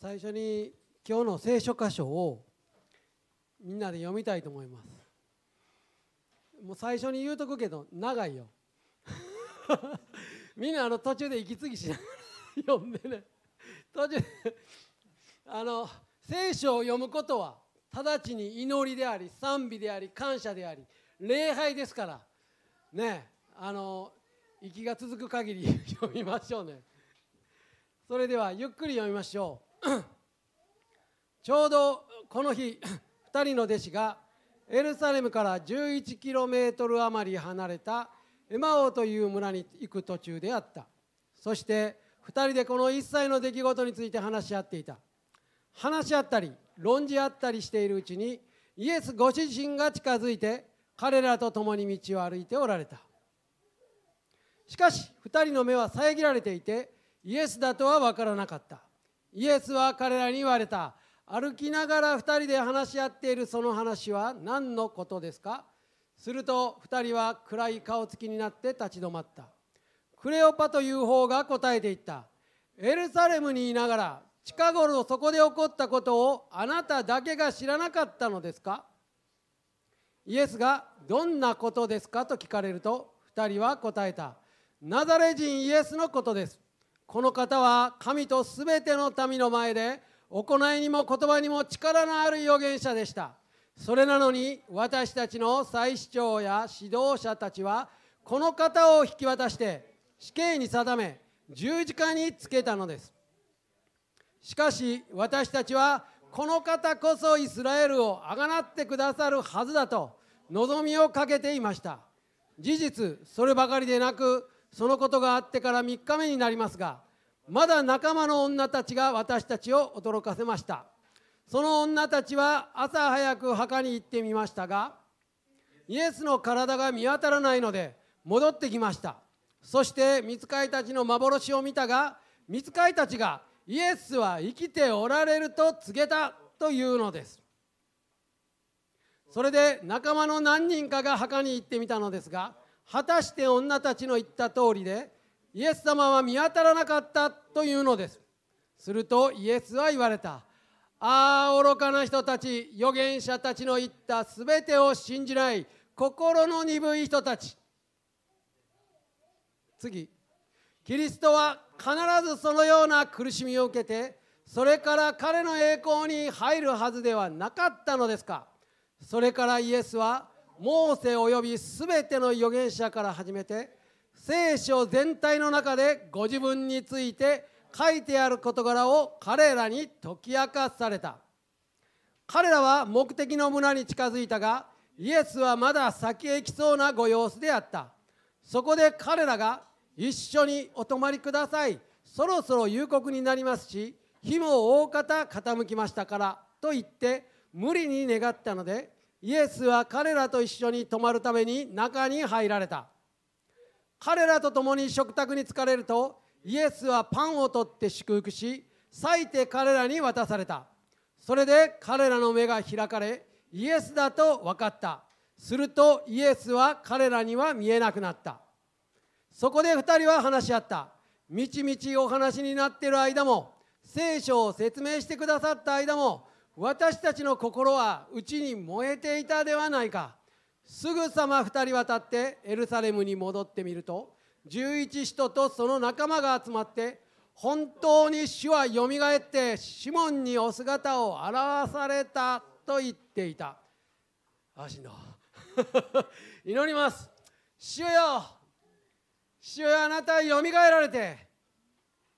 最初に今日の聖書箇所をみんなで読みたいと思います。もう最初に言うとくけど長いよ。みんなあの途中で息継ぎしながら読んでね。途中あの聖書を読むことは直ちに祈りであり賛美であり感謝であり礼拝ですから。ねあの息が続く限り 読みましょうね。それではゆっくり読みましょう。ちょうどこの日2人の弟子がエルサレムから11キロメートル余り離れたエマオという村に行く途中であった。そして2人でこの一切の出来事について話し合っていた。話し合ったり論じ合ったりしているうちにイエスご自身が近づいて彼らと共に道を歩いておられた。しかし2人の目は遮られていてイエスだとは分からなかった。イエスは彼らに言われた。歩きながら2人で話し合っているその話は何のことですか？すると2人は暗い顔つきになって立ち止まった。クレオパという方が答えていった。エルサレムにいながら近頃そこで起こったことをあなただけが知らなかったのですか？イエスがどんなことですかと聞かれると2人は答えた。ナザレ人イエスのことです。この方は神とすべての民の前で行いにも言葉にも力のある預言者でした。それなのに私たちの祭司長や指導者たちはこの方を引き渡して死刑に定め十字架につけたのです。しかし私たちはこの方こそイスラエルをあがなってくださるはずだと望みをかけていました。事実そればかりでなくそのことがあってから3日目になりますがまだ仲間の女たちが私たちを驚かせました。その女たちは朝早く墓に行ってみましたがイエスの体が見当たらないので戻ってきました。そして見つかいたちの幻を見たが見つかいたちがイエスは生きておられると告げたというのです。それで仲間の何人かが墓に行ってみたのですが果たして女たちの言った通りでイエス様は見当たらなかったというのです。するとイエスは言われた。ああ愚かな人たち預言者たちの言ったすべてを信じない心の鈍い人たち。次。キリストは必ずそのような苦しみを受けてそれから彼の栄光に入るはずではなかったのですか？それからイエスはモーセおよび全ての預言者から始めて聖書全体の中でご自分について書いてある事柄を彼らに解き明かされた。彼らは目的の村に近づいたがイエスはまだ先へ来そうなご様子であった。そこで彼らが一緒にお泊まりください。そろそろ夕刻になりますし日も大方傾きましたからと言って無理に願ったのでイエスは彼らと一緒に泊まるために中に入られた。彼らと共に食卓に疲れるとイエスはパンを取って祝福し裂いて彼らに渡された。それで彼らの目が開かれイエスだと分かった。するとイエスは彼らには見えなくなった。そこで2人は話し合った。みちみちお話になっている間も聖書を説明してくださった間も私たちの心は内に燃えていたではないか。すぐさま2人は立ってエルサレムに戻ってみると11人とその仲間が集まって本当に主はよみがえってシモンにお姿を現されたと言っていた。足の 祈ります。主よ主よあなたよみがえられて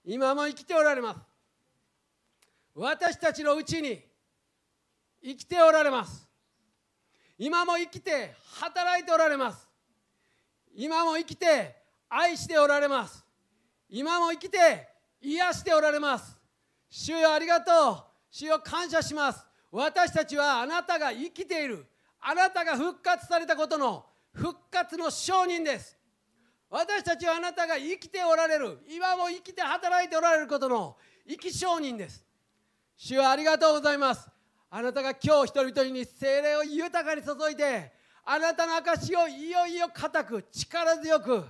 今も生きておられます。私たちのうちに生きておられます。今も生きて働いておられます。今も生きて愛しておられます。今も生きて癒しておられます。主よありがとう。主よ感謝します。私たちはあなたが生きている。あなたが復活されたことの復活の証人です。私たちはあなたが生きておられる。今も生きて働いておられることの生き証人です。主はありがとうございます。あなたが今日人々に精霊を豊かに注いであなたの証をいよいよ固く力強く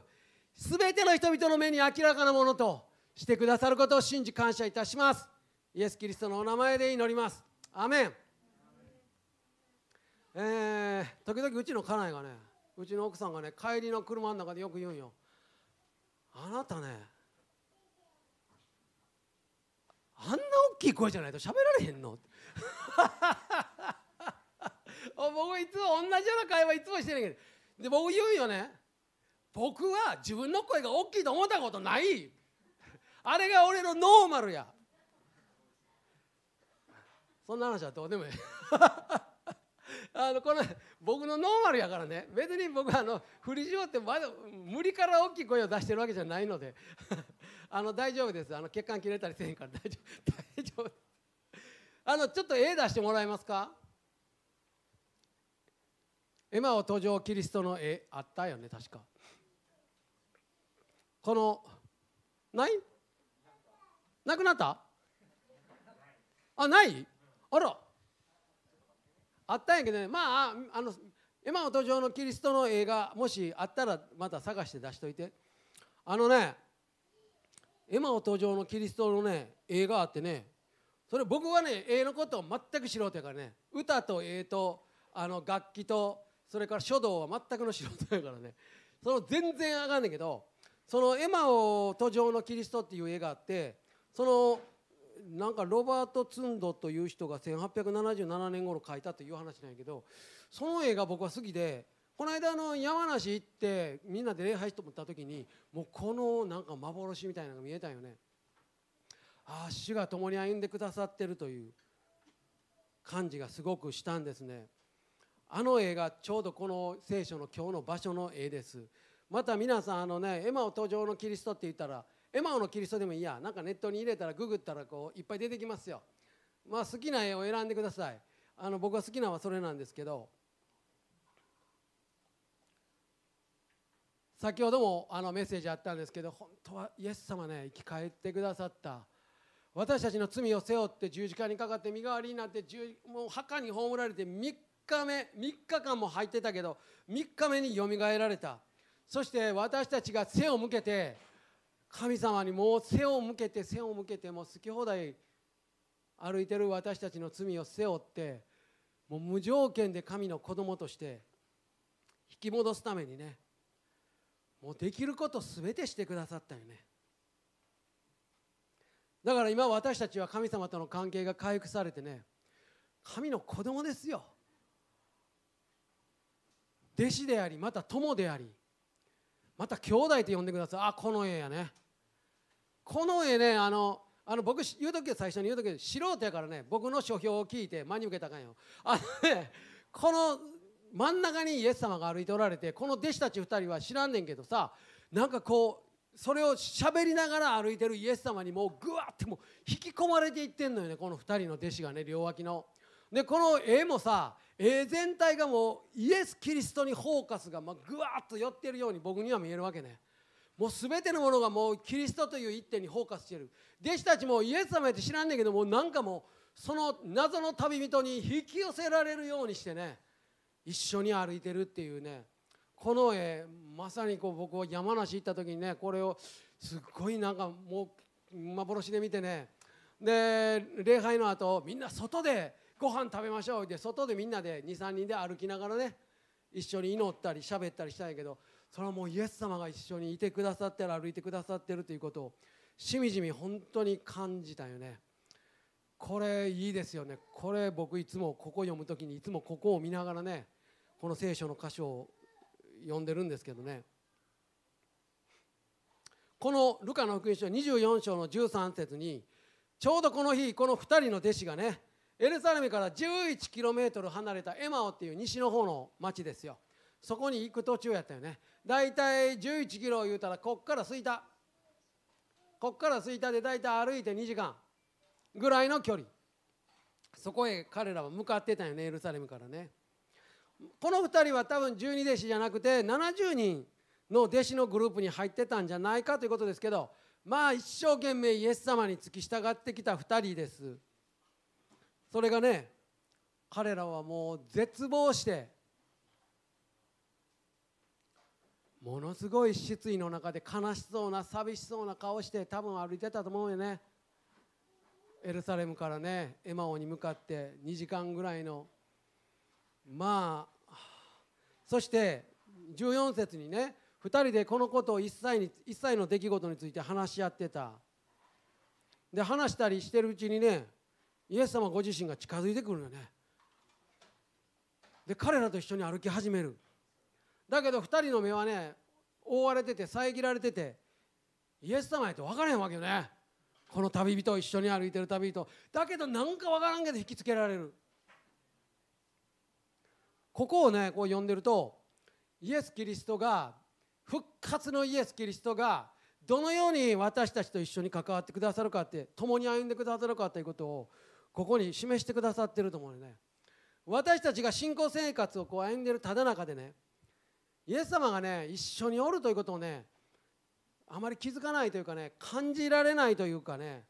全ての人々の目に明らかなものとしてくださることを信じ感謝いたします。イエス・キリストのお名前で祈ります。アメン。えー、時々うちの家内がねうちの奥さんがね帰りの車の中でよく言うんよ。あなたねあんな大きい声じゃないと喋られへんの。って 僕いつも同じような会話いつもしてるけど。で僕言うよね。僕は自分の声が大きいと思ったことない。あれが俺のノーマルや。そんな話はどうでもいい。あのこの僕のノーマルやからね。別に僕はあの振り絞ってまだ無理から大きい声を出してるわけじゃないので。あの大丈夫です。あの血管切れたりせへんから大丈夫。あのちょっと絵出してもらえますか？エマオ登場キリストの絵あったよね確か。このない？なくなった？あない？あら。あったんやけどね。まああのエマオ登場のキリストの映画もしあったらまた探して出しといて。あのねエマオ登場のキリストのね映画あってねそれ僕はね絵のことを全く素人やからね。歌と絵とあの楽器とそれから書道は全くの素人やからね。その全然あかんねんけどそのエマオ登場のキリストっていう絵があってそのなんかロバート・ツンドという人が1877年頃書いたという話なんやけどその映画僕は好きでこの間の山梨行ってみんなで礼拝して思った時にもうこのなんか幻みたいなのが見えたんよね。ああ主が共に歩んでくださってるという感じがすごくしたんですね。あの絵がちょうどこの聖書の今日の場所の絵です。また皆さんあのねエマオ登場のキリストって言ったらエマオのキリストでもいいや。なんかネットに入れたらググったらこういっぱい出てきますよ。まあ好きな絵を選んでください。あの僕が好きなのはそれなんですけど先ほどもあのメッセージあったんですけど本当はイエス様ね生き返ってくださった。私たちの罪を背負って十字架にかかって身代わりになってもう墓に葬られて3日目3日間も入ってたけど3日目によみがえられた。そして私たちが背を向けて神様にもう背を向けて背を向けてもう好き放題歩いてる私たちの罪を背負ってもう無条件で神の子供として引き戻すためにねもうできること全てしてくださったよね。だから今私たちは神様との関係が回復されてね神の子供ですよ。弟子でありまた友でありまた兄弟と呼んでください。あこの絵やね。この絵ねあのあの僕言う時は最初に言う時は素人やからね僕の書評を聞いて真に受けたかんよ。あのねこの真ん中にイエス様が歩いておられてこの弟子たち2人は知らんねんけどさなんかこうそれを喋りながら歩いてるイエス様にもうぐわっても引き込まれていってんのよねこの2人の弟子がね両脇の。でこの絵もさ絵全体がもうイエス・キリストにフォーカスがまぐわっと寄ってるように僕には見えるわけね。もう全てのものがもうキリストという一点にフォーカスしてる弟子たちもイエス様やって知らんねんけどもなんかもうその謎の旅人に引き寄せられるようにしてね一緒に歩いてるっていうねこの絵まさにこう僕は山梨行った時にねこれをすっごいなんかもう幻で見てね。で礼拝の後みんな外でご飯食べましょう。で外でみんなで23人で歩きながらね一緒に祈ったり喋ったりしたんやけどそれはもうイエス様が一緒にいてくださってる歩いてくださってるということをしみじみ本当に感じたよね。これいいですよね。これ僕いつもここ読む時にいつもここを見ながらねこの聖書の箇所を読んでるんですけどね。このルカの福音書24章の13節にちょうどこの日この2人の弟子がねエルサレムから11キロメートル離れたエマオっていう西の方の町ですよ。そこに行く途中やったよね。大体11キロ言うたらこっから吹田こっから吹田で大体歩いて2時間ぐらいの距離。そこへ彼らは向かってたよねエルサレムからね。この2人は多分12弟子じゃなくて70人の弟子のグループに入ってたんじゃないかということですけどまあ一生懸命イエス様に付き従ってきた2人です。それがね彼らはもう絶望してものすごい失意の中で悲しそうな寂しそうな顔して多分歩いてたと思うよね。エルサレムからねエマオに向かって2時間ぐらいのまあそして14節にね2人でこのことを一切に一切の出来事について話し合ってた。で話したりしてるうちにねイエス様ご自身が近づいてくるよね。で彼らと一緒に歩き始める。だけど2人の目はね覆われてて遮られててイエス様やと分からへんわけよね。この旅人一緒に歩いてる旅人。だけどなんか分からんけど引きつけられる。ここをねこう読んでるとイエス・キリストが復活のイエス・キリストがどのように私たちと一緒に関わってくださるかって共に歩んでくださるかということをここに示してくださってると思うよね。私たちが信仰生活をこう歩んでるただ中でねイエス様がね一緒におるということをねあまり気づかないというかね感じられないというかね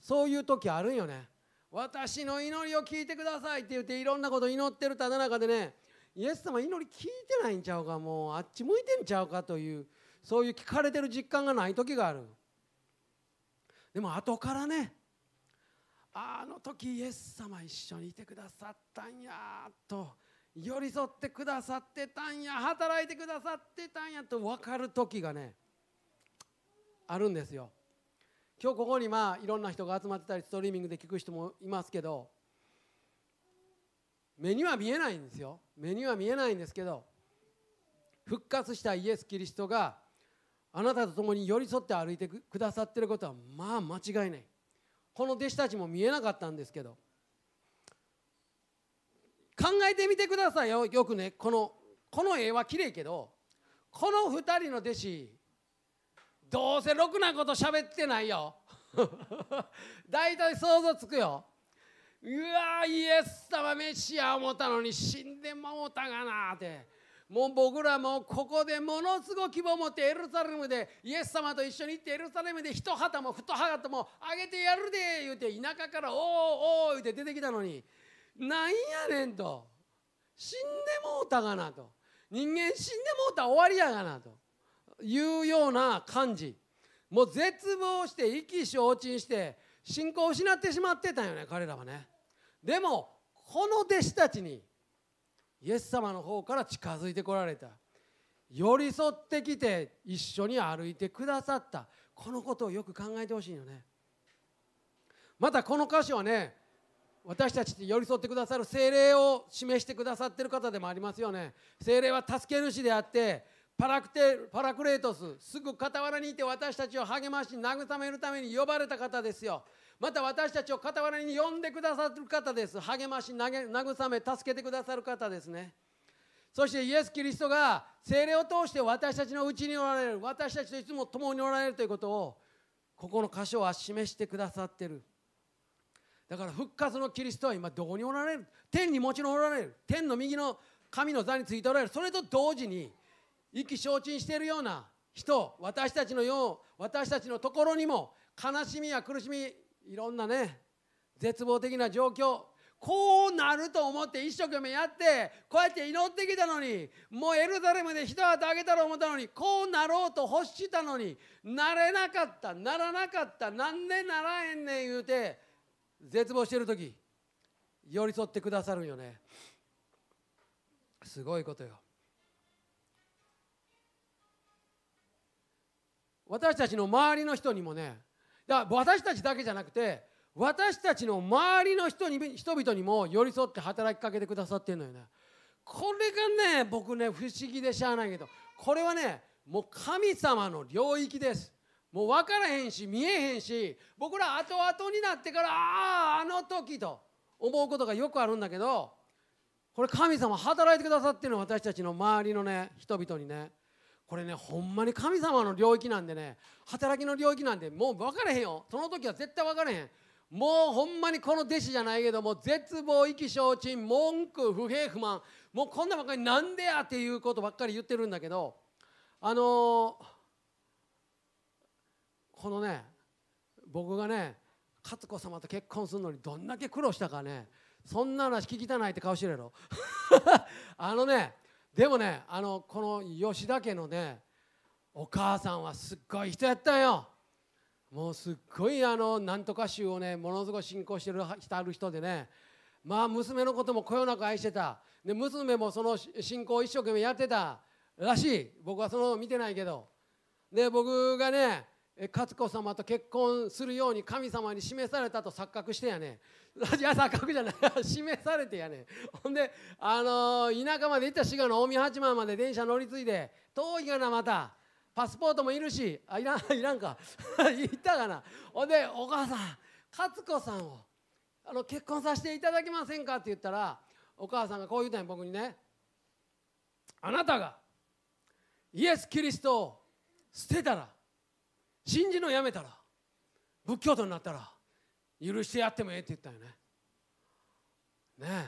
そういう時あるんよね。私の祈りを聞いてくださいって言っていろんなこと祈ってるただ中でねイエス様祈り聞いてないんちゃうかもうあっち向いてんちゃうかというそういう聞かれてる実感がない時がある。でも後からねあの時イエス様一緒にいてくださったんやと寄り添ってくださってたんや働いてくださってたんやと分かる時がねあるんですよ。今日ここにまあいろんな人が集まってたりストリーミングで聞く人もいますけど目には見えないんですよ。目には見えないんですけど復活したイエス・キリストがあなたと共に寄り添って歩いてくださってることはまあ間違いない。この弟子たちも見えなかったんですけど考えてみてくださいよ。よくねこのこの絵は綺麗けどこの2人の弟子どうせろくなこと喋ってないよ。大体想像つくよ。うわイエス様メシア思ったのに死んでもうたがなって。もう僕らもここでものすごい希望を持ってエルサレムでイエス様と一緒に行ってエルサレムで一旗も二旗もあげてやるで言うて田舎から「おおおお」言うて出てきたのに。なんやねんと。死んでもうたがなと。人間死んでもうた終わりやがなと。いうような感じ。もう絶望して意気消沈して信仰を失ってしまってたんよね彼らはね。でもこの弟子たちにイエス様の方から近づいてこられた。寄り添ってきて一緒に歩いてくださった。このことをよく考えてほしいよね。またこの箇所はね私たちに寄り添ってくださる精霊を示してくださってる方でもありますよね。精霊は助け主であってパラクテパラクレートスすぐ傍らにいて私たちを励まし慰めるために呼ばれた方ですよ。また私たちを傍らに呼んでくださる方です。励まし慰め助けてくださる方ですね。そしてイエス・キリストが精霊を通して私たちのうちにおられる私たちといつも共におられるということをここの箇所は示してくださってる。だから復活のキリストは今どこにおられる？天にもちろんおられる。天の右の神の座についておられる。それと同時に意気消沈しているような人私たちのよう私たちのところにも悲しみや苦しみいろんなね絶望的な状況こうなると思って一生懸命やってこうやって祈ってきたのにもうエルサレムで一旗あげたと思ったのにこうなろうと欲したのになれなかったならなかったなんでならへんねん言うて絶望してる時寄り添ってくださるよね。すごいことよ。私たちの周りの人にもねだ私たちだけじゃなくて私たちの周りの人に人々にも寄り添って働きかけてくださってるのよね。これがね僕ね不思議でしゃあないけどこれはねもう神様の領域です。もう分からへんし見えへんし僕ら後々になってからあああの時と思うことがよくあるんだけどこれ神様働いてくださってるの私たちの周りのね人々にね。これねほんまに神様の領域なんでね働きの領域なんでもう分からへんよ。その時は絶対分からへん。もうほんまにこの弟子じゃないけども絶望意気消沈文句不平不満。もうこんなばっかりなんでやっていうことばっかり言ってるんだけどあのー、このね僕がね勝子様と結婚するのにどんだけ苦労したかねそんな話聞きたないって顔してるやろ。あのねでもねあのこの吉田家のねお母さんはすっごい人やったよ。もうすっごいあのなんとか州をねものすごい信仰してるしてある人でね。まあ娘のこともこよなく愛してた。で娘もその信仰を一生懸命やってたらしい。僕はその見てないけど。で僕がね勝子様と結婚するように神様に示されたと錯覚してやね いや錯覚じゃない。示されてやねほんであのー、田舎まで行った滋賀の近江八幡まで電車乗り継いで遠いがなまたパスポートもいるしあいらん いらんか。行ったかな。ほんでお母さん勝子さんをあの結婚させていただけませんか？って言ったらお母さんがこう言ったんや僕にねあなたがイエス・キリストを捨てたら信じのやめたら仏教徒になったら許してやってもええって言ったよね。ねえ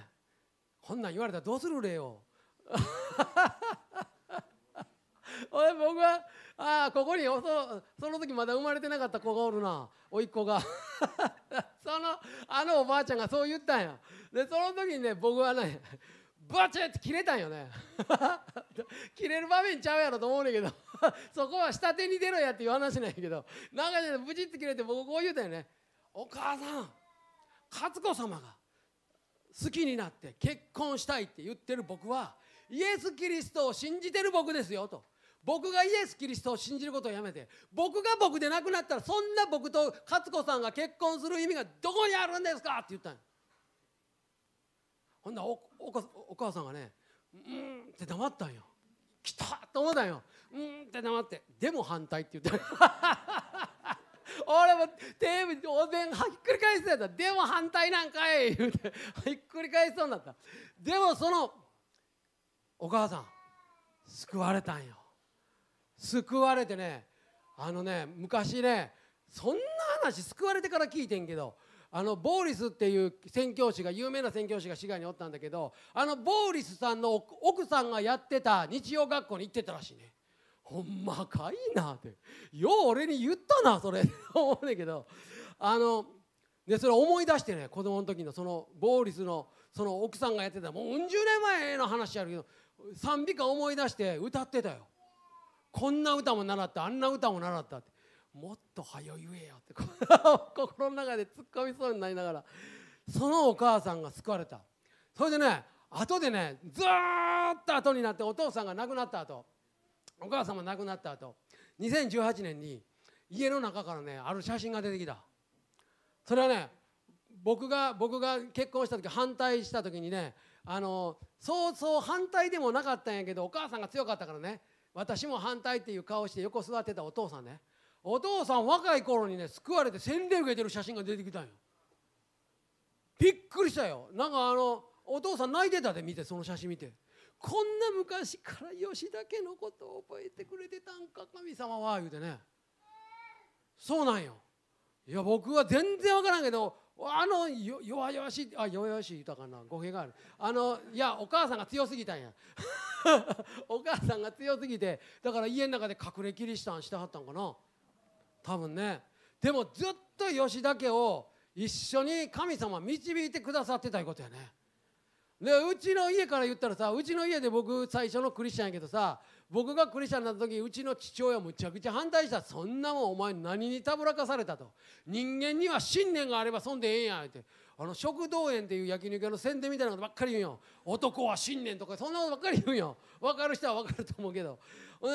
こんなん言われたらどうする礼よ。俺僕はああここにそその時まだ生まれてなかった子がおるな。甥っ子が。そのあのおばあちゃんがそう言ったんや。でその時にね僕はねバチって切れたんよね。切れる場面ちゃうやろと思うねんけど。そこは下手に出ろやっていう話なんやけど。なんかねブチッて切れて僕こう言うたよね。お母さん勝子様が好きになって結婚したいって言ってる僕はイエス・キリストを信じてる僕ですよと。僕がイエス・キリストを信じることをやめて僕が僕でなくなったらそんな僕と勝子さんが結婚する意味がどこにあるんですかって言ったんほんならおお母さんがね「うん」って黙ったんよ。来たと思ったんよ「うん」って黙って「でも反対」って言った俺もテーブルおでんひっくり返すやったでも反対なんかい。言うてひっくり返しそうになった。でもそのお母さん救われたんよ。救われてねあのね昔ねそんな話救われてから聞いてんけどあのボーリスっていう宣教師が有名な宣教師が滋賀におったんだけどあのボーリスさんの奥さんがやってた日曜学校に行ってたらしいね。ほんまかいなって。よう俺に言ったなそれ。思うねんけど。あのでそれ思い出してね子供の時のそのボーリスのその奥さんがやってたもううん十年前の話やるけど賛美歌思い出して歌ってたよ。こんな歌も習ったあんな歌も習ったって。もっと早言えよって 心の中で突っ込みそうになりながらそのお母さんが救われた。それでね後でねずっと後になってお父さんが亡くなった後お母さんも亡くなった後2018年に家の中からねある写真が出てきた。それはね僕が僕が結婚した時反対した時にねあのそうそう反対でもなかったんやけどお母さんが強かったからね私も反対っていう顔して横座ってたお父さんねお父さん若い頃にね救われて洗礼受けてる写真が出てきたんよ。びっくりしたよ。なんかあのお父さん泣いてたで見てその写真見て。こんな昔から吉田家のことを覚えてくれてたんか神様は言うてね。そうなんよ。いや僕は全然分からんけどあの弱々しいあ弱々しい言ったかな語弊がある。あのいやお母さんが強すぎたんや。お母さんが強すぎてだから家の中で隠れキリシタンしてはったんかな。多分ね。でもずっと吉田家を一緒に神様導いてくださってたいうことやね。でうちの家から言ったらさうちの家で僕最初のクリスチャンやけどさ僕がクリスチャンになった時うちの父親むちゃくちゃ反対した。そんなもんお前何にたぶらかされたと。人間には信念があればそんでええんやって。あの食道園っていう焼肉屋の宣伝みたいなことばっかり言うよ。男は信念とかそんなことばっかり言うよ。分かる人は分かると思うけど。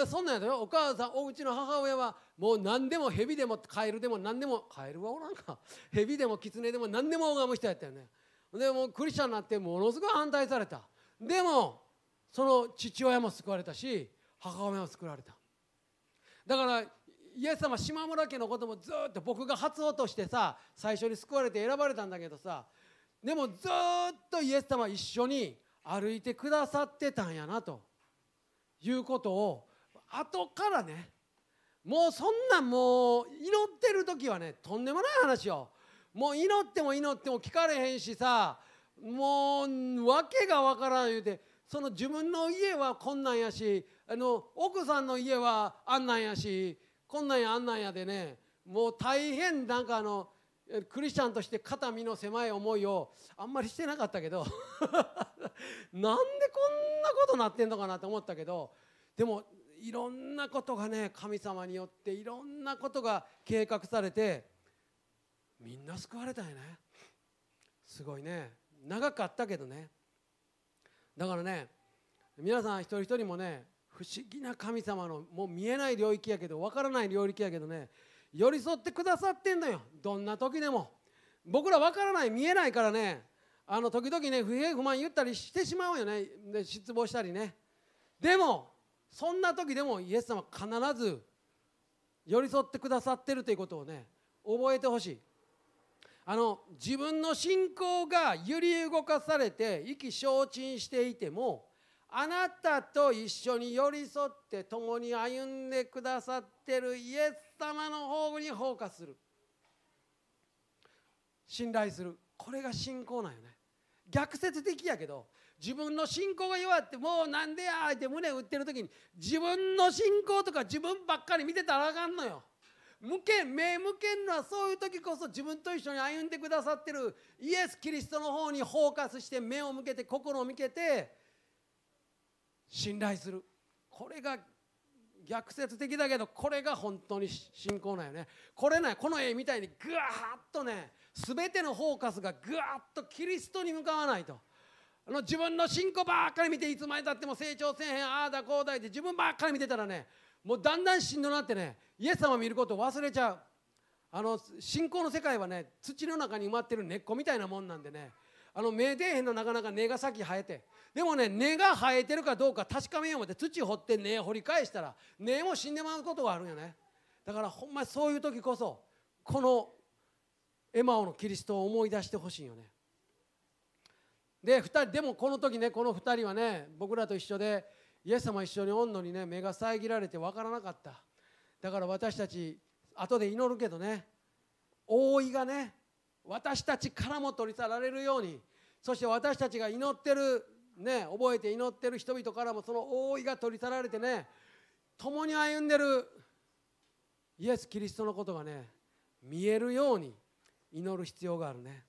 そんなんやよ。お母さんおうちの母親はもう何でも蛇でもカエルでも何でもカエルはおらんか。蛇でもキツネでも何でも拝む人やったよね。でもクリスチャンになってものすごい反対された。でもその父親も救われたし母親も救われた。だからイエス様島村家のこともずっと僕が初音としてさ最初に救われて選ばれたんだけどさでもずっとイエス様一緒に歩いてくださってたんやなということを後からねもうそんなんもう祈ってる時はねとんでもない話よ。もう祈っても祈っても聞かれへんしさもう訳がわからん言うてその自分の家はこんなんやしあの奥さんの家はあんなんやしこんなんやあんなんやでねもう大変なんかあのクリスチャンとして肩身の狭い思いをあんまりしてなかったけど なんでこんなことなってんのかなと思ったけどでもいろんなことがね神様によっていろんなことが計画されてみんな救われたんやね。すごいね。長かったけどね。だからね皆さん一人一人もね不思議な神様のもう見えない領域やけど分からない領域やけどね寄り添ってくださってんのよ。どんな時でも。僕ら分からない見えないからねあの時々ね不平不満言ったりしてしまうよね。で失望したりね。でもそんな時でもイエス様必ず寄り添ってくださってるということをね覚えてほしい。あの自分の信仰が揺り動かされて意気消沈していてもあなたと一緒に寄り添って共に歩んでくださってるイエス様の方にフォーカスする。信頼する。これが信仰なんよね。逆説的やけど自分の信仰が弱ってもうなんでやって胸打ってる時に自分の信仰とか自分ばっかり見てたらあかんのよ。向け目向けるのはそういう時こそ自分と一緒に歩んでくださってるイエス・キリストの方にフォーカスして目を向けて心を向けて信頼する。これが逆説的だけどこれが本当に信仰なんよね。これねこの絵みたいにぐわっとね全てのフォーカスがぐわっとキリストに向かわないと。あの自分の信仰ばっかり見ていつまでたっても成長せえへんああだこうだって自分ばっかり見てたらねもうだんだんしんどなってねイエス様を見ることを忘れちゃう。あの信仰の世界はね土の中に埋まってる根っこみたいなもんなんでねあの目出えへんのなかなか根が先生えてでもね根が生えてるかどうか確かめよう思って土掘って根掘り返したら根も死んでまうことがあるんよね。だからほんまそういう時こそこのエマオのキリストを思い出してほしいよね。で2人でもこの時ねこの2人はね僕らと一緒でイエス様一緒におんのにね目が遮られて分からなかった。だから私たち後で祈るけどね覆いがね私たちからも取り去られるように。そして私たちが祈ってるね覚えて祈ってる人々からもその覆いが取り去られてね共に歩んでるイエス・キリストのことがね見えるように祈る必要があるね。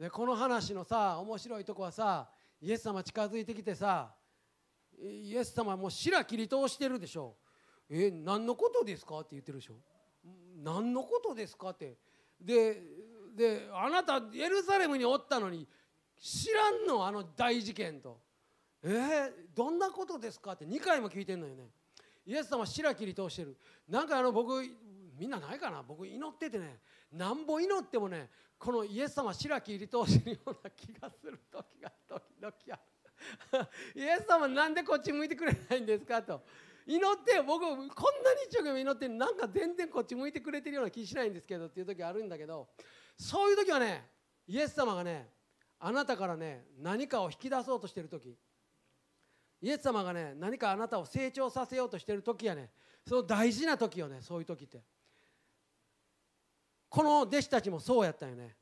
でこの話のさ面白いとこはさイエス様近づいてきてさイエス様もう白切り通してるでしょ。え何のことですかって言ってるでしょ。何のことですかって。でであなたエルサレムにおったのに知らんのあの大事件と。えー、どんなことですかって2回も聞いてんのよね。イエス様白切り通してる。なんかあの僕みんなないかな？僕祈っててねなんぼ祈ってもねこのイエス様白切り通してるような気がする時が時々ある。イエス様なんでこっち向いてくれないんですかと。祈って僕こんなに一生懸命祈ってなんか全然こっち向いてくれてるような気しないんですけどっていう時あるんだけどそういう時はねイエス様がねあなたからね何かを引き出そうとしてる時。イエス様がね何かあなたを成長させようとしてる時やねその大事な時よねそういう時って。この弟子たちもそうやったよね。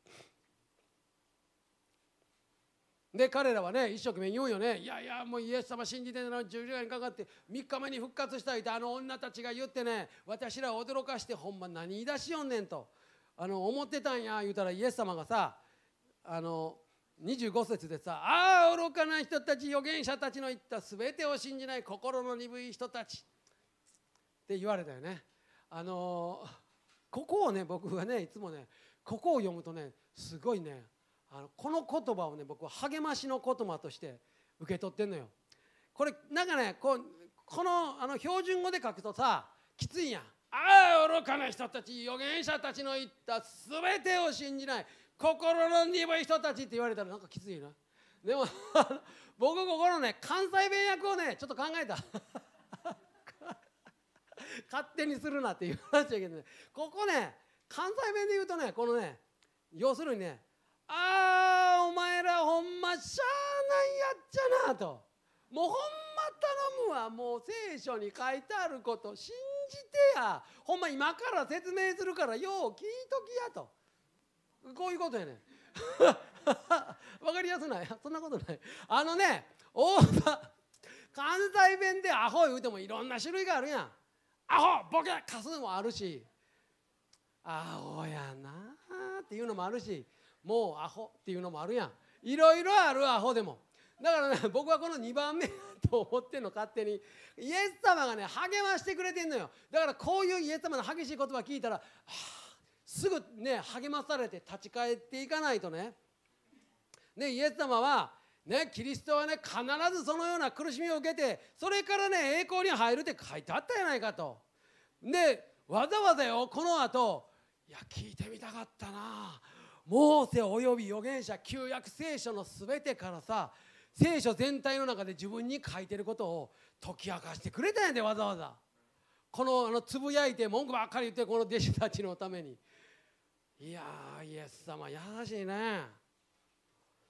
で彼らはね一生懸命言うよね。いやいやもうイエス様信じてるのに10時間かかって3日目に復活したいってあの女たちが言ってね私らを驚かしてほんま何言い出しよんねんと。あの思ってたんや言うたらイエス様がさあの25節でさ「ああ愚かな人たち預言者たちの言った全てを信じない心の鈍い人たち」って言われたよね。あのここをね僕はねいつもねここを読むとねすごいねあのこの言葉をね僕は励ましの言葉として受け取ってんのよ。これなんかねこうこのあの標準語で書くとさきついやん。ああ愚かな人たち預言者たちの言った全てを信じない心の鈍い人たちって言われたらなんかきついな。でも 僕ここのね関西弁訳をねちょっと考えた。勝手にするなって言わなきゃいけないここね関西弁で言うとねこのね要するにねああお前らほんましゃあないやっちゃなと。もうほんま頼むわ。もう聖書に書いてあること。信じてや。ほんま今から説明するからよう聞いときやと。こういうことやね。わかりやすない？そんなことない。あのね大関西弁でアホ言うてもいろんな種類があるやん。アホボケかすのもあるし。アホやなっていうのもあるし。もうアホっていうのもあるやん。いろいろあるアホでも。だからね僕はこの2番目と思ってんの勝手に。イエス様がね励ましてくれてんのよ。だからこういうイエス様の激しい言葉聞いたら、すぐね励まされて立ち返っていかないとね。ねイエス様はねキリストはね必ずそのような苦しみを受けてそれからね栄光に入るって書いてあったじゃないかと。でわざわざよこの後いや聞いてみたかったな。モーセおよび預言者旧約聖書の全てからさ聖書全体の中で自分に書いてることを解き明かしてくれたんやでわざわざ。このあのつぶやいて文句ばっかり言ってこの弟子たちのために。いやイエス様優しいね。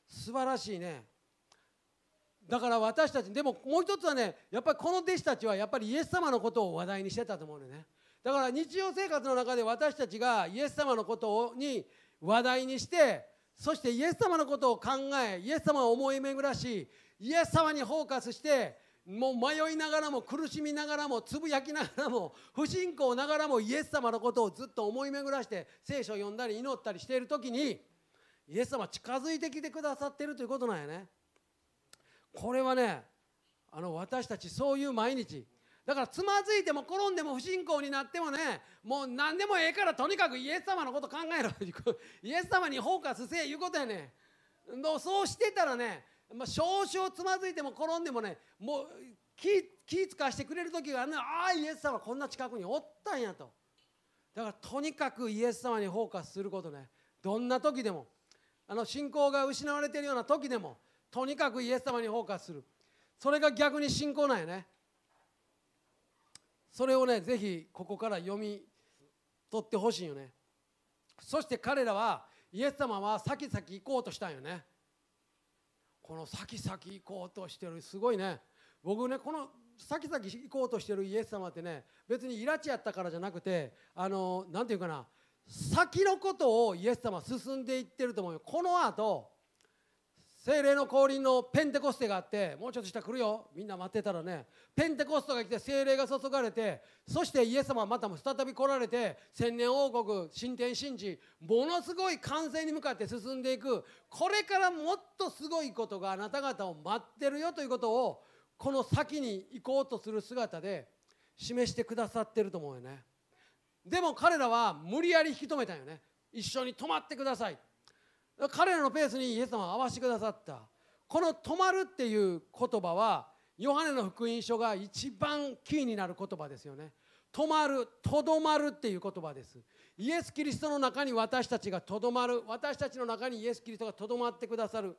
素晴らしいね。だから私たちでももう一つはねやっぱりこの弟子たちはやっぱりイエス様のことを話題にしてたと思うのね。だから日常生活の中で私たちがイエス様のことをに話題にしてそしてイエス様のことを考えイエス様を思い巡らしイエス様にフォーカスしてもう迷いながらも苦しみながらもつぶやきながらも不信仰ながらもイエス様のことをずっと思い巡らして聖書を読んだり祈ったりしている時にイエス様近づいてきてくださっているということなんやね。これはねあの私たちそういう毎日。だからつまずいても転んでも不信仰になってもねもう何でもええからとにかくイエス様のこと考えろ。イエス様にフォーカスせえいうことやねそうしてたらね、まあ、少々つまずいても転んでもねもう気気使わしてくれる時があるの。ああイエス様こんな近くにおったんやと。だからとにかくイエス様にフォーカスすることね。どんな時でもあの信仰が失われているような時でもとにかくイエス様にフォーカスする。それが逆に信仰なんやね。それをねぜひここから読み取ってほしいよね。そして彼らはイエス様は先々行こうとしたんよね。この先々行こうとしてるすごいね。僕ねこの先々行こうとしてるイエス様ってね別にイラチやったからじゃなくてあの何て言うかな先のことをイエス様進んでいってると思うよ。この後精霊の降臨のペンテコステがあってもうちょっとしたら来るよ。みんな待ってたらねペンテコストが来て精霊が注がれてそしてイエス様はまたも再び来られて千年王国新天神事ものすごい完成に向かって進んでいく。これからもっとすごいことがあなた方を待ってるよということをこの先に行こうとする姿で示してくださってると思うよね。でも彼らは無理やり引き止めたよね。一緒に泊まってください。彼らのペースにイエス様は合わせてくださった。この「止まる」っていう言葉はヨハネの福音書が一番キーになる言葉ですよね。止まるとどまるっていう言葉です。イエス・キリストの中に私たちがとどまる。私たちの中にイエス・キリストがとどまってくださる。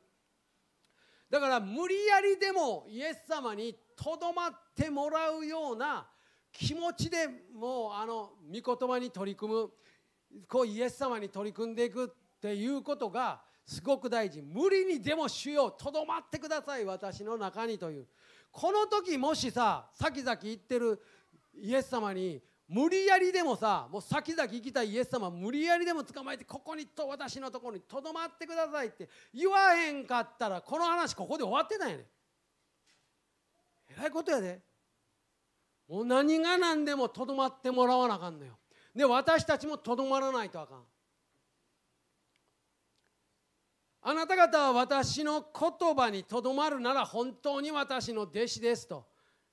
だから無理やりでもイエス様にとどまってもらうような気持ちでもうあの御言葉に取り組む。こうイエス様に取り組んでいく。っていうことがすごく大事。無理にでも主よとどまってください私の中にという。この時もしさ先々行ってるイエス様に無理やりでもさもう先々行きたいイエス様無理やりでも捕まえてここにと私のところにとどまってくださいって言わへんかったらこの話ここで終わってたんやね。えらいことやで。もう何が何でもとどまってもらわなあかんのよ。で私たちもとどまらないとあかん。あなた方は私の言葉にとどまるなら本当に私の弟子ですと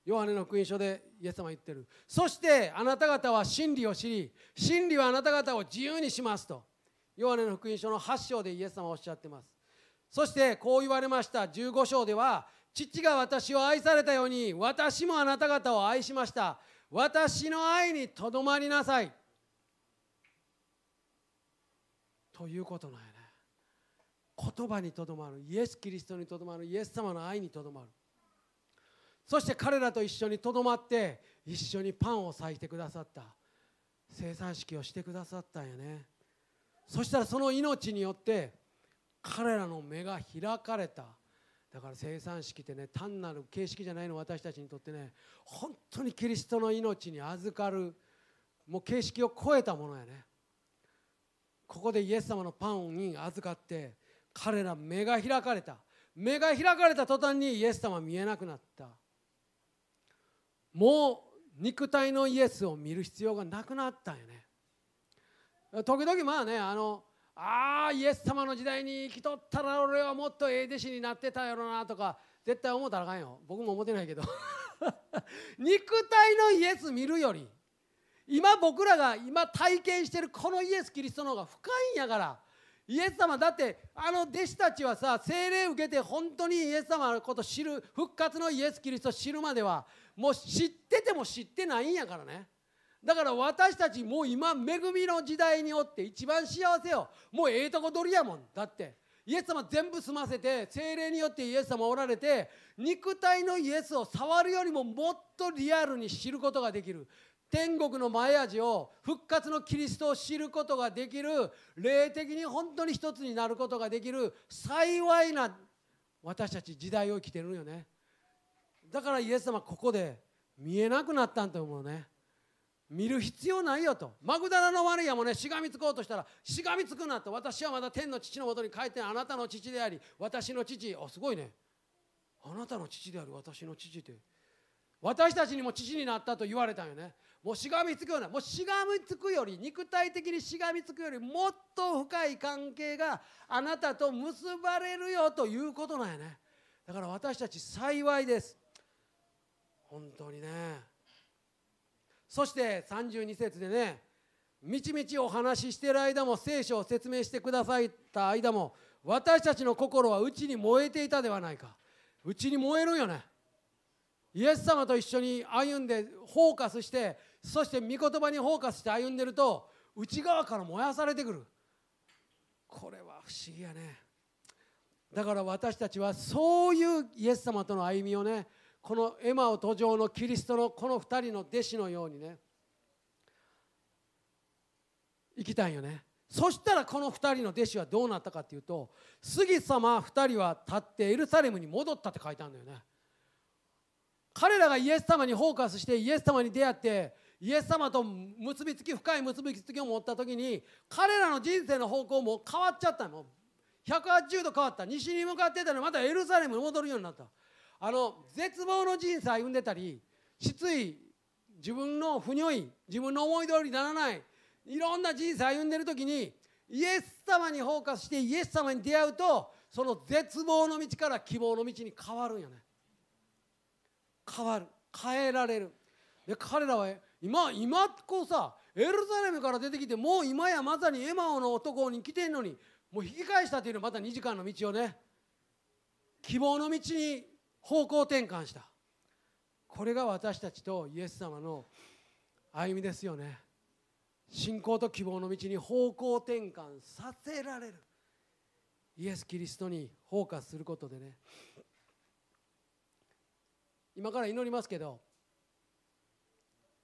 ヨハネの福音書でイエス様は言ってる。そしてあなた方は真理を知り真理はあなた方を自由にしますとヨハネの福音書の8章でイエス様はおっしゃってます。そしてこう言われました。15章では父が私を愛されたように私もあなた方を愛しました。私の愛にとどまりなさい。ということなんやね。言葉にとどまる。イエス・キリストにとどまる。イエス様の愛にとどまる。そして彼らと一緒にとどまって一緒にパンを裂いてくださった。生産式をしてくださったんやね。そしたらその命によって彼らの目が開かれた。だから生産式ってね単なる形式じゃないの私たちにとってね。本当にキリストの命に預かる。もう形式を超えたものやね。ここでイエス様のパンに預かって彼ら目が開かれた。目が開かれた途端にイエス様見えなくなった。もう肉体のイエスを見る必要がなくなったんよね。時々まあねあのああイエス様の時代に生きとったら俺はもっとええ弟子になってたやろなとか絶対思ったらあかんよ。僕も思ってないけど。肉体のイエス見るより今僕らが今体験してるこのイエス・キリストの方が深いんやから。イエス様だってあの弟子たちはさ精霊受けて本当にイエス様のこと知る復活のイエス・キリストを知るまではもう知ってても知ってないんやからね。だから私たちもう今恵みの時代におって一番幸せよ。もうええとこ取りやもん。だって。イエス様全部済ませて精霊によってイエス様おられて肉体のイエスを触るよりももっとリアルに知ることができる。天国の前味を復活のキリストを知ることができる霊的に本当に一つになることができる幸いな私たち時代を生きてるよね。だからイエス様ここで見えなくなったんと思うね。見る必要ないよと。マグダラのマリアもねしがみつこうとしたらしがみつくなと。私はまだ天の父のもとに帰ってあなたの父であり私の父。あすごいね。あなたの父である私の父って。私たちにも父になったと言われたんよね。もうしがみつくようなもうしがみつくより肉体的にしがみつくよりもっと深い関係があなたと結ばれるよということなんやね。だから私たち幸いです。本当にね。そして32節でねみちみちお話ししてる間も聖書を説明してくださった間も私たちの心は内に燃えていたではないか。内に燃えるよね。イエス様と一緒に歩んでフォーカスしてそして御言葉にフォーカスして歩んでると内側から燃やされてくる。これは不思議やね。だから私たちはそういうイエス様との歩みをねこのエマオ途上のキリストのこの2人の弟子のようにね生きたいよね。そしたらこの2人の弟子はどうなったかっていうと杉様2人は立ってエルサレムに戻ったって書いてあるんだよね。彼らがイエス様にフォーカスしてイエス様に出会ってイエス様と結びつき深い結びつきを持った時に彼らの人生の方向も変わっちゃったもう180度変わった。西に向かってたのにまたエルサレムに戻るようになった。あの絶望の人生歩んでたりきつい自分の不如意自分の思い通りにならないいろんな人生歩んでる時にイエス様にフォーカスしてイエス様に出会うとその絶望の道から希望の道に変わるんよね。変わる。変えられる。で彼らは今今こうさエルサレムから出てきてもう今やまさにエマオの男に来てんのにもう引き返したというのはまた2時間の道をね。希望の道に方向転換した。これが私たちとイエス様の歩みですよね。信仰と希望の道に方向転換させられる。イエス・キリストにフォーカスすることでね。今から祈りますけど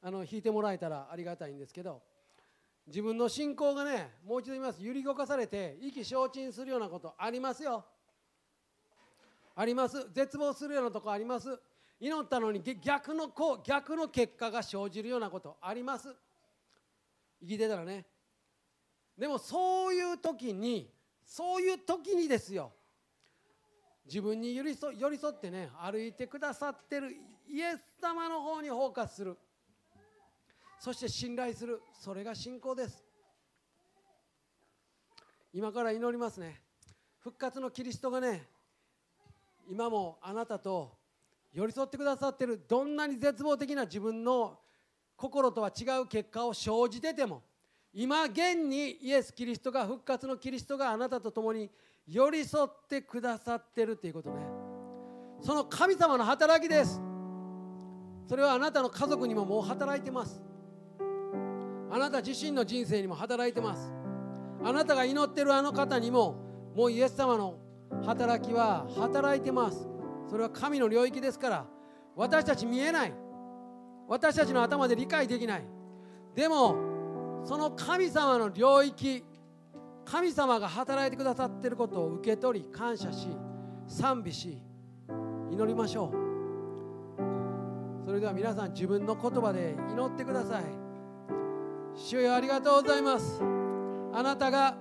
あの弾いてもらえたらありがたいんですけど自分の信仰がねもう一度言います。揺り動かされて意気消沈するようなことありますよ。あります。絶望するようなとこあります。祈ったのに逆のこう逆の結果が生じるようなことあります。生きてたらね。でもそういう時にそういう時にですよ。自分に寄り添寄り添ってね歩いてくださってるイエス様の方にフォーカスする。そして信頼する。それが信仰です。今から祈りますね。復活のキリストがね今もあなたと寄り添ってくださってる。どんなに絶望的な自分の心とは違う結果を生じてても今現にイエス・キリストが復活のキリストがあなたと共に寄り添ってくださってるっていうことね。その神様の働きです。それはあなたの家族にももう働いてます。あなた自身の人生にも働いてます。あなたが祈ってるあの方にももうイエス様の働きは働いてます。それは神の領域ですから私たち見えない。私たちの頭で理解できない。でもその神様の領域神様が働いてくださっていることを受け取り感謝し賛美し祈りましょう。それでは皆さん自分の言葉で祈ってください。主よありがとうございます。あなたが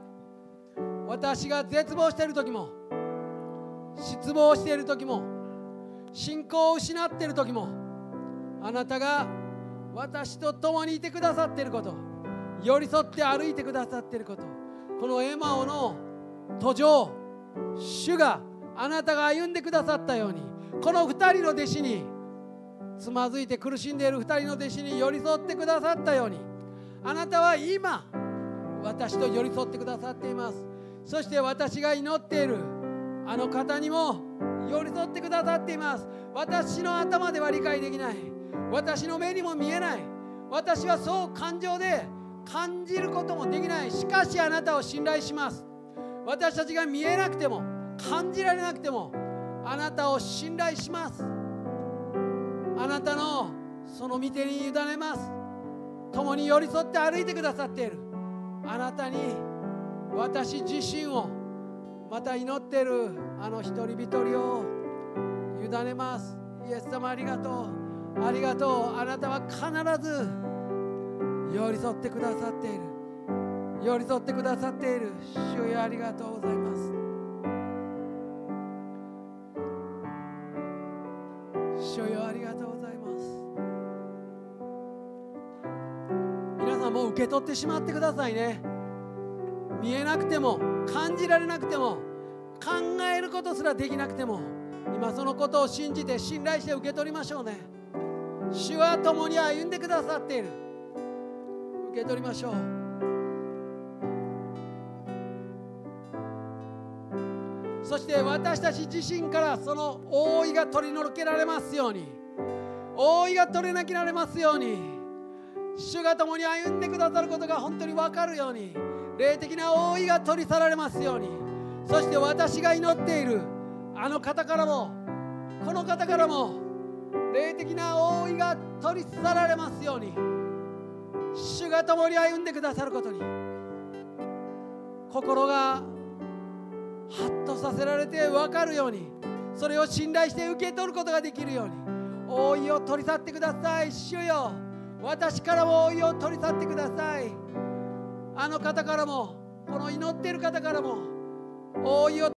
私が絶望している時も失望している時も信仰を失っている時もあなたが私と共にいてくださっていること寄り添って歩いてくださっていることこのエマオの途上主があなたが歩んでくださったようにこの2人の弟子につまずいて苦しんでいる2人の弟子に寄り添ってくださったようにあなたは今私と寄り添ってくださっています。そして私が祈っているあの方にも寄り添ってくださっています。私の頭では理解できない。私の目にも見えない。私はそう感情で感じることもできない。しかしあなたを信頼します。私たちが見えなくても感じられなくてもあなたを信頼します。あなたのその御手に委ねます。共に寄り添って歩いてくださっている。あなたに私自身をまた祈っているあの一人一人を委ねます。イエス様ありがとう。ありがとう。あなたは必ず寄り添ってくださっている。寄り添ってくださっている。主よありがとうございます。受け取ってしまってくださいね。見えなくても感じられなくても考えることすらできなくても今そのことを信じて信頼して受け取りましょうね。主は共に歩んでくださっている。受け取りましょう。そして私たち自身からその覆いが取り除けられますように。覆いが取れなきられますように。主が共に歩んでくださることが本当に分かるように霊的な覆いが取り去られますようにそして私が祈っているあの方からもこの方からも霊的な覆いが取り去られますように主が共に歩んでくださることに心がハッとさせられて分かるようにそれを信頼して受け取ることができるように覆いを取り去ってください。主よ。私からも老いを取り去ってください。あの方からもこの祈っている方からも老いを